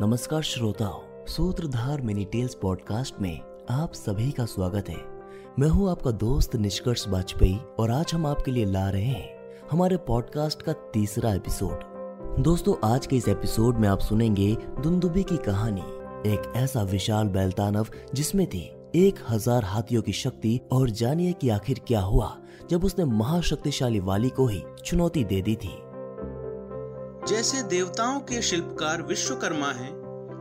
नमस्कार श्रोताओं, सूत्रधार मिनी टेल्स पॉडकास्ट में आप सभी का स्वागत है। मैं हूँ आपका दोस्त निष्कर्ष वाजपेयी और आज हम आपके लिए ला रहे हैं हमारे पॉडकास्ट का तीसरा एपिसोड। दोस्तों, आज के इस एपिसोड में आप सुनेंगे दुंदुबी की कहानी, एक ऐसा विशाल बैलतानव जिसमें थी एक हज़ार हाथियों की शक्ति और जानिए कि आखिर क्या हुआ जब उसने महाशक्तिशाली वाली को ही चुनौती दे दी थी। जैसे देवताओं के शिल्पकार विश्वकर्मा हैं,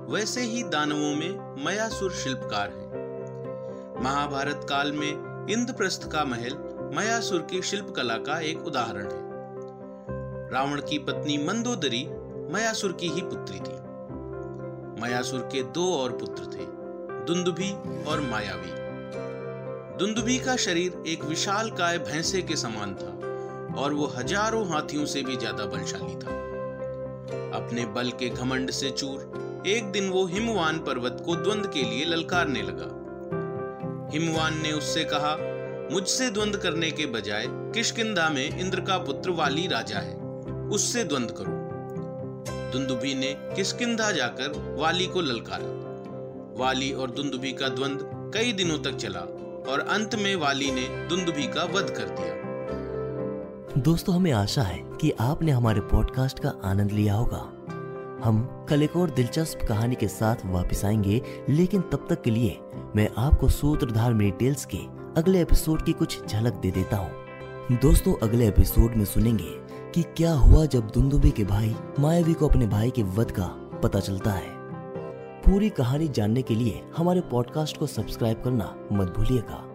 वैसे ही दानवों में मयासुर शिल्पकार हैं। महाभारत काल में इंद्रप्रस्थ का महल मयासुर की शिल्प कला का एक उदाहरण है। रावण की पत्नी मंदोदरी मयासुर की ही पुत्री थी। मयासुर के दो और पुत्र थे दुंदुभी और मायावी। दुंदुभी का शरीर एक विशाल काय भैंसे के समान था और वो हज़ारों हाथियों से भी ज़्यादा बलशाली था। अपने बल के घमंड से चूर, एक दिन वो हिमवान पर्वत को द्वंद के लिए ललकारने लगा। हिमवान ने उससे कहा, मुझसे द्वंद करने के बजाय किशकिंदा में इंद्र का पुत्र वाली राजा है, उससे द्वंद करो। दुंदुभी ने किशकिंदा जाकर वाली को ललकारा। वाली और दुंदुभी का द्वंद कई दिनों तक चला और अंत में वाली ने दुंदुभी का वध कर दिया। दोस्तों, हमें आशा है कि आपने हमारे पॉडकास्ट का आनंद लिया होगा। हम कल एक और दिलचस्प कहानी के साथ वापस आएँगे, लेकिन तब तक के लिए मैं आपको सूत्रधार मेरी टेल्स के अगले एपिसोड की कुछ झलक दे देता हूँ। दोस्तों, अगले एपिसोड में सुनेंगे कि क्या हुआ जब दुंदुबे के भाई मायावी को अपने भाई के वध का पता चलता है। पूरी कहानी जानने के लिए हमारे पॉडकास्ट को सब्सक्राइब करना मत भूलिएगा।